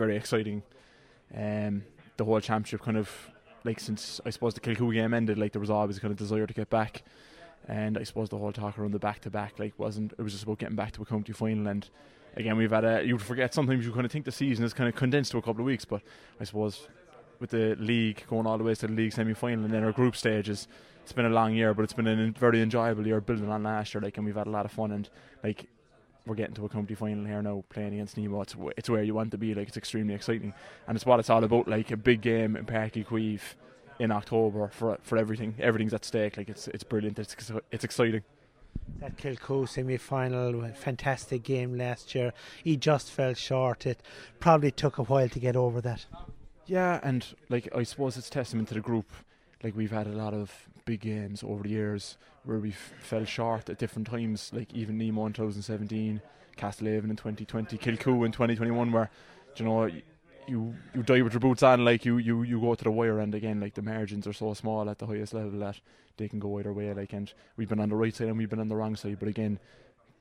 very exciting. Um, the whole championship kind of like since I suppose the Kilcoo game ended, like there was always a kind of desire to get back, and I suppose the whole talk around the back to back like wasn't it was just about getting back to a county final and. Again, we've had a. You would forget sometimes you kind of think the season is kind of condensed to a couple of weeks, but I suppose with the league going all the way to the league semi final and then our group stages, it's been a long year, but it's been a very enjoyable year building on last year. Like, and we've had a lot of fun and like we're getting to a county final here now, playing against Nemo. It's it's where you want to be. Like it's extremely exciting, and it's what it's all about. Like a big game in Uí Chaoimh in October for for everything. Everything's at stake. Like it's it's brilliant. It's it's exciting. That Kilcoo semi final, fantastic game last year. He just fell short. It probably took a while to get over that. Yeah, and like I suppose it's testament to the group. Like we've had a lot of big games over the years where we've fell short at different times. Like even Nemo in 2017, Castlehaven in 2020, Kilcoo in 2021, where you know you you die with your boots on. Like you you you go to the wire end again. Like the margins are so small at the highest level that they can go either way. Like and we've been on the right side and we've been on the wrong side. But again,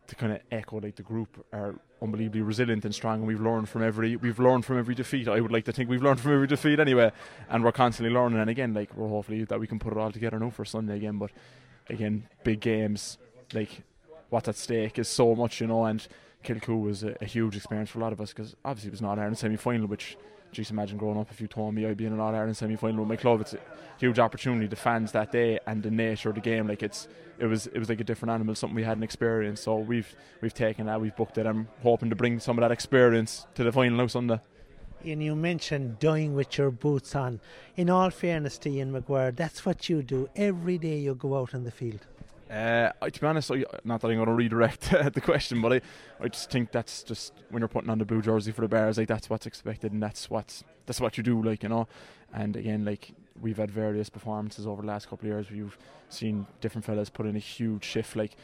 to kind of echo like the group are unbelievably resilient and strong and we've learned from every we've learned from every defeat. I would like to think we've learned from every defeat anyway and we're constantly learning. And again like we're hopefully that we can put it all together now for Sunday again but again big games like what's at stake is so much you know and Kilcoo was a, a huge experience for a lot of us because obviously it was not Ireland semi-final which just imagine growing up if you told me I'd be in an All Ireland semi final with my club. It's a huge opportunity. The fans that day and the nature of the game, like it's it was it was like a different animal, something we hadn't experienced. So we've we've taken that, we've booked it. I'm hoping to bring some of that experience to the final now Sunday. And you mentioned dying with your boots on. In all fairness to Ian Maguire, that's what you do every day. You go out on the field. Uh, to be honest, not that I'm going to redirect the question, but I, I just think that's just when you're putting on the blue jersey for the Barrs, like that's what's expected, and that's what's that's what you do, like you know. And again, like we've had various performances over the last couple of years. We've seen different fellas put in a huge shift, like.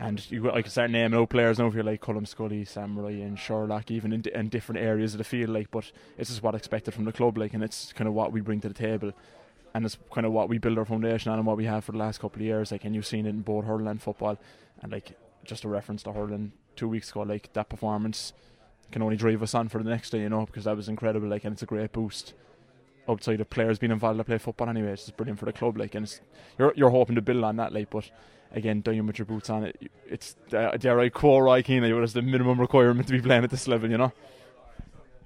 And you, I can start naming out players if you're like Colm Scully, Sam Ryan, and Sherlock, even in, in different areas of the field. Like, but it's just what expected from the club, like, and it's kind of what we bring to the table and it's kind of what we build our foundation on and what we have for the last couple of years. Like, and you've seen it in both hurling and football, and like just a reference to hurling two weeks ago, like that performance can only drive us on for the next day, you know, because that was incredible. Like, and it's a great boost outside of players being involved to play football anyway. It's just brilliant for the club, like, and it's, you're you're hoping to build on that, like, but. Again, dying with your boots on it, it's uh, I quote Roy Keane, it was the minimum requirement to be playing at this level, you know.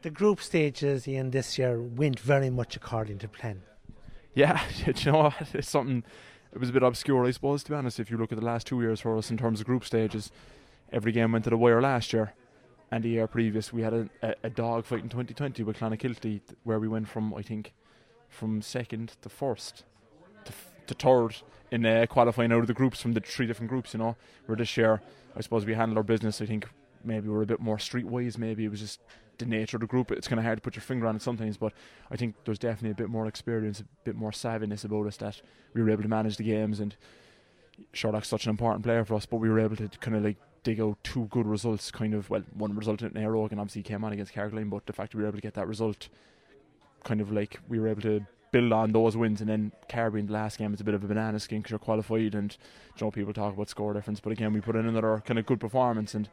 The group stages in this year went very much according to plan. Yeah, you know what? It's something. It was a bit obscure, I suppose, to be honest. If you look at the last two years for us in terms of group stages, every game went to the wire last year, and the year previous we had a, a, a dog fight in 2020 with Clonakilty, where we went from I think from second to first to, f- to third in uh, qualifying out of the groups from the three different groups. You know, where this year I suppose we handled our business. I think maybe we're a bit more streetwise. Maybe it was just the nature of the group. It's kind of hard to put your finger on it sometimes, but I think there's definitely a bit more experience, a bit more savviness about us that we were able to manage the games. And Sherlock's such an important player for us, but we were able to kind of like dig out two good results. Kind of well, one result in Aero and obviously came on against Carrigaline, but the fact that we were able to get that result, kind of like we were able to build on those wins, and then Carby in the last game is a bit of a banana skin because you're qualified, and you know people talk about score difference, but again we put in another kind of good performance and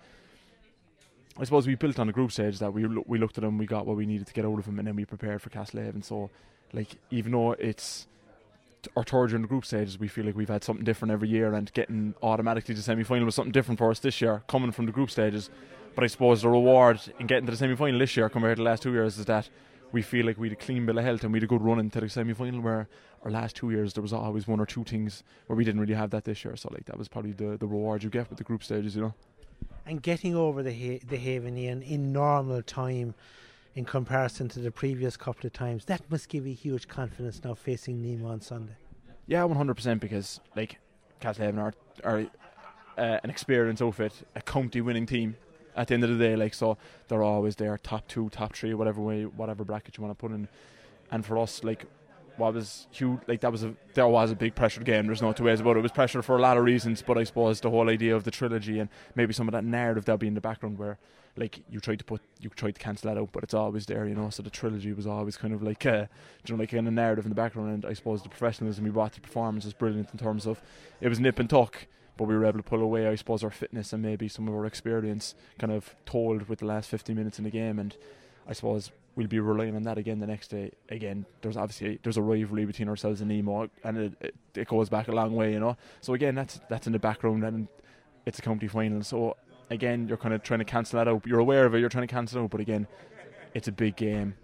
I suppose we built on a group stage that we we looked at them, we got what we needed to get out of them, and then we prepared for Castlehaven. So, like, even though it's our third year in the group stages, we feel like we've had something different every year, and getting automatically to the semi final was something different for us this year, coming from the group stages. But I suppose the reward in getting to the semi final this year compared to the last two years is that we feel like we had a clean bill of health and we had a good run into the semi final where our last two years there was always one or two things where we didn't really have that this year. So like that was probably the, the reward you get with the group stages, you know. And getting over the ha- the Haven in, normal time in comparison to the previous couple of times, that must give you huge confidence now facing Nemo on Sunday. Yeah, one hundred percent because like Castlehaven are are uh, an experienced outfit, a county winning team. At the end of the day, like so, they're always there, top two, top three, whatever way, whatever bracket you want to put in. And for us, like what was huge, like that was a there was a big pressure game. There's no two ways about it. It was pressure for a lot of reasons, but I suppose the whole idea of the trilogy and maybe some of that narrative that'll be in the background where like you tried to put you tried to cancel that out, but it's always there, you know. So the trilogy was always kind of like uh, you know like kind of narrative in the background, and I suppose the professionalism we brought to the performance was brilliant in terms of it was nip and tuck. But we were able to pull away, I suppose, our fitness and maybe some of our experience kind of told with the last 50 minutes in the game. And I suppose we'll be relying on that again the next day. Again, there's obviously there's a rivalry between ourselves and Nemo, and it, it, it goes back a long way, you know. So again, that's that's in the background, and it's a county final. So again, you're kind of trying to cancel that out. You're aware of it, you're trying to cancel it out, but again, it's a big game.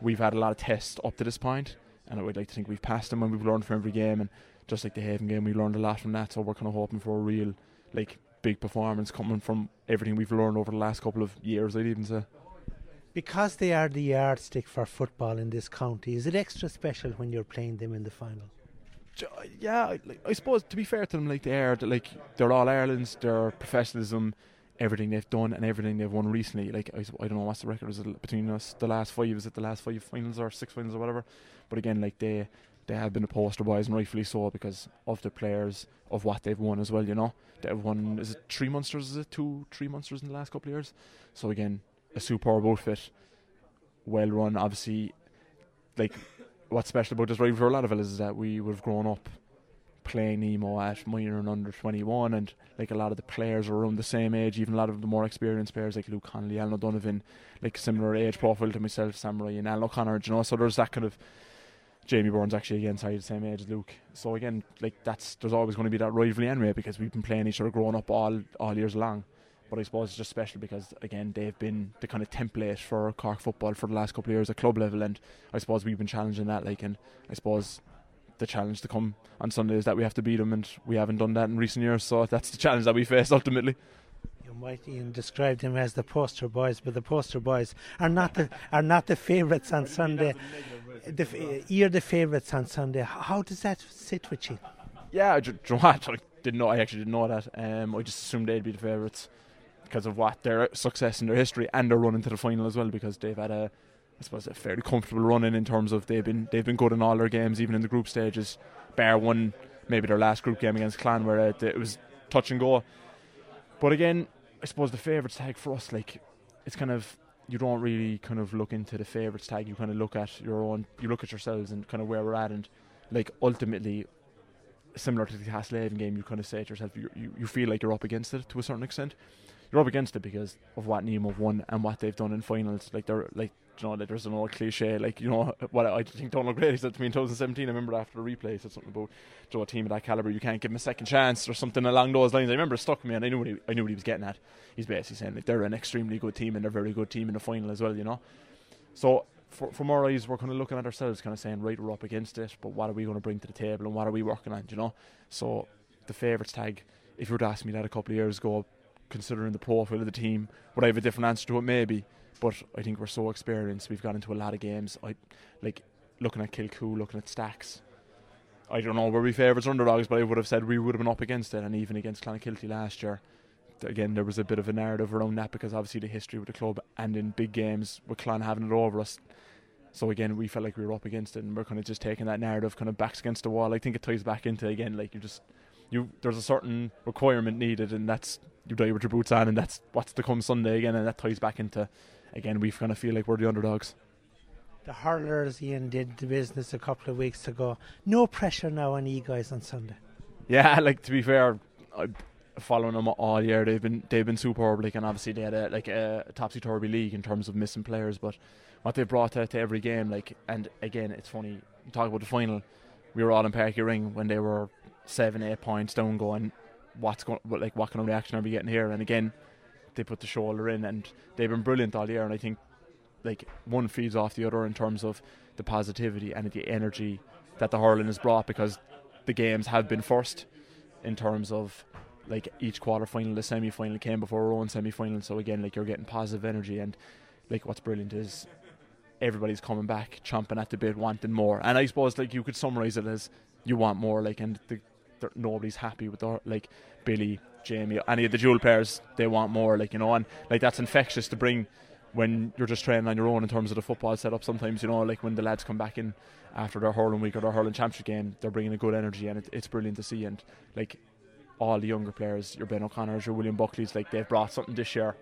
We've had a lot of tests up to this point, and I would like to think we've passed them and we've learned from every game. And just like the Haven game, we learned a lot from that. So we're kind of hoping for a real, like, big performance coming from everything we've learned over the last couple of years. I'd even say. Because they are the yardstick for football in this county, is it extra special when you're playing them in the final? Yeah, I suppose to be fair to them, like they are, like they're all Ireland's, their professionalism, everything they've done and everything they've won recently. Like I, I don't know what's the record is it between us. The last five is it the last five finals or six finals or whatever. But again, like they they have been a poster boys and rightfully so because of the players of what they've won as well. You know, they've won is it three Munsters? Is it two three Munsters in the last couple of years? So again, a superb outfit, well run. Obviously, like what's special about this rival for a lot of us is that we would have grown up playing Nemo at minor and under 21 and like a lot of the players are around the same age even a lot of the more experienced players like Luke Connolly Alan O'Donovan like similar age profile to myself Sam Ryan and Alan O'Connor you know? So there's that kind of Jamie Burns actually again sorry the same age as Luke. So again like that's there's always going to be that rivalry anyway because we've been playing each other growing up all all years long but I suppose it's just special because again they've been the kind of template for Cork football for the last couple of years at club level, and I suppose we've been challenging that. Like, and I suppose the challenge to come on Sunday is that we have to beat them, and we haven't done that in recent years. So that's the challenge that we face ultimately. You might even describe them as the poster boys, but the poster boys are not the are not the favourites on Sunday. The, you're the favourites on Sunday. How does that sit with you? Yeah, I, do you know what? I didn't know. I actually didn't know that. Um, I just assumed they'd be the favourites because of what their success in their history and their run into the final as well because they've had a I suppose a fairly comfortable run in in terms of they've been they've been good in all their games even in the group stages. Bar one maybe their last group game against Clon where it, it was touch and go. But again I suppose the favourites tag for us like it's kind of you don't really kind of look into the favourites tag. You kind of look at your own you look at yourselves and kind of where we're at. And like ultimately similar to the Castlehaven game you kind of say to yourself you, you, you feel like you're up against it to a certain extent you're up against it because of what Nemo have won and what they've done in finals. Like they're like you know, like there's an old cliche, like you know what I think Donald Gray said to me in 2017. I remember after the replay, he said something about know, a team of that caliber, you can't give them a second chance or something along those lines. I remember it stuck me, and I knew what he, I knew what he was getting at. He's basically saying like they're an extremely good team and they're a very good team in the final as well, you know. So for, from our eyes, we're kind of looking at ourselves, kind of saying, right, we're up against it, but what are we going to bring to the table and what are we working on, you know? So the favourites tag, if you were to ask me that a couple of years ago, considering the profile of the team. Would I have a different answer to it? Maybe. But I think we're so experienced. We've got into a lot of games. I like looking at Kilcoo, looking at Stacks. I don't know where we favourites underdogs, but I would have said we would have been up against it, and even against Clonakilty last year. Again, there was a bit of a narrative around that because obviously the history with the club and in big games with Clon having it over us. So again, we felt like we were up against it, and we're kind of just taking that narrative kind of backs against the wall. I think it ties back into again like you just you there's a certain requirement needed, and that's you die with your boots on, and that's what's to come Sunday again, and that ties back into again we kind of feel like we're the underdogs. The hurlers Ian did the business a couple of weeks ago. No pressure now on you guys on Sunday. Yeah, like to be fair, I following them all year. They've been they've been superb. Like and obviously they had a, like a, topsy turvy league in terms of missing players, but what they brought to, to every game, like and again, it's funny. Talk about the final. We were all in Páirc Uí Rinn when they were seven, eight points down, going, what's going, what, like what kind of reaction are we getting here? And again, they put the shoulder in, and they've been brilliant all year. And I think like one feeds off the other in terms of the positivity and the energy that the hurling has brought because the games have been first in terms of like each quarter final, the semi final came before our own semi final. So again, like you're getting positive energy, and like what's brilliant is everybody's coming back, chomping at the bit, wanting more. And I suppose like you could summarize it as you want more, like, and the, nobody's happy with the like Billy, Jamie, any of the dual players. They want more, like you know, and like that's infectious to bring when you're just training on your own in terms of the football setup. Sometimes you know, like when the lads come back in after their hurling week or their hurling championship game, they're bringing a good energy, and it, it's brilliant to see. And like all the younger players, your Ben O'Connors, your William Buckley's, like they've brought something this year.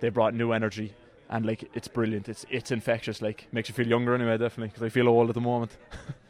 They brought new energy, and like it's brilliant. It's it's infectious. Like makes you feel younger anyway, definitely. Because I feel old at the moment.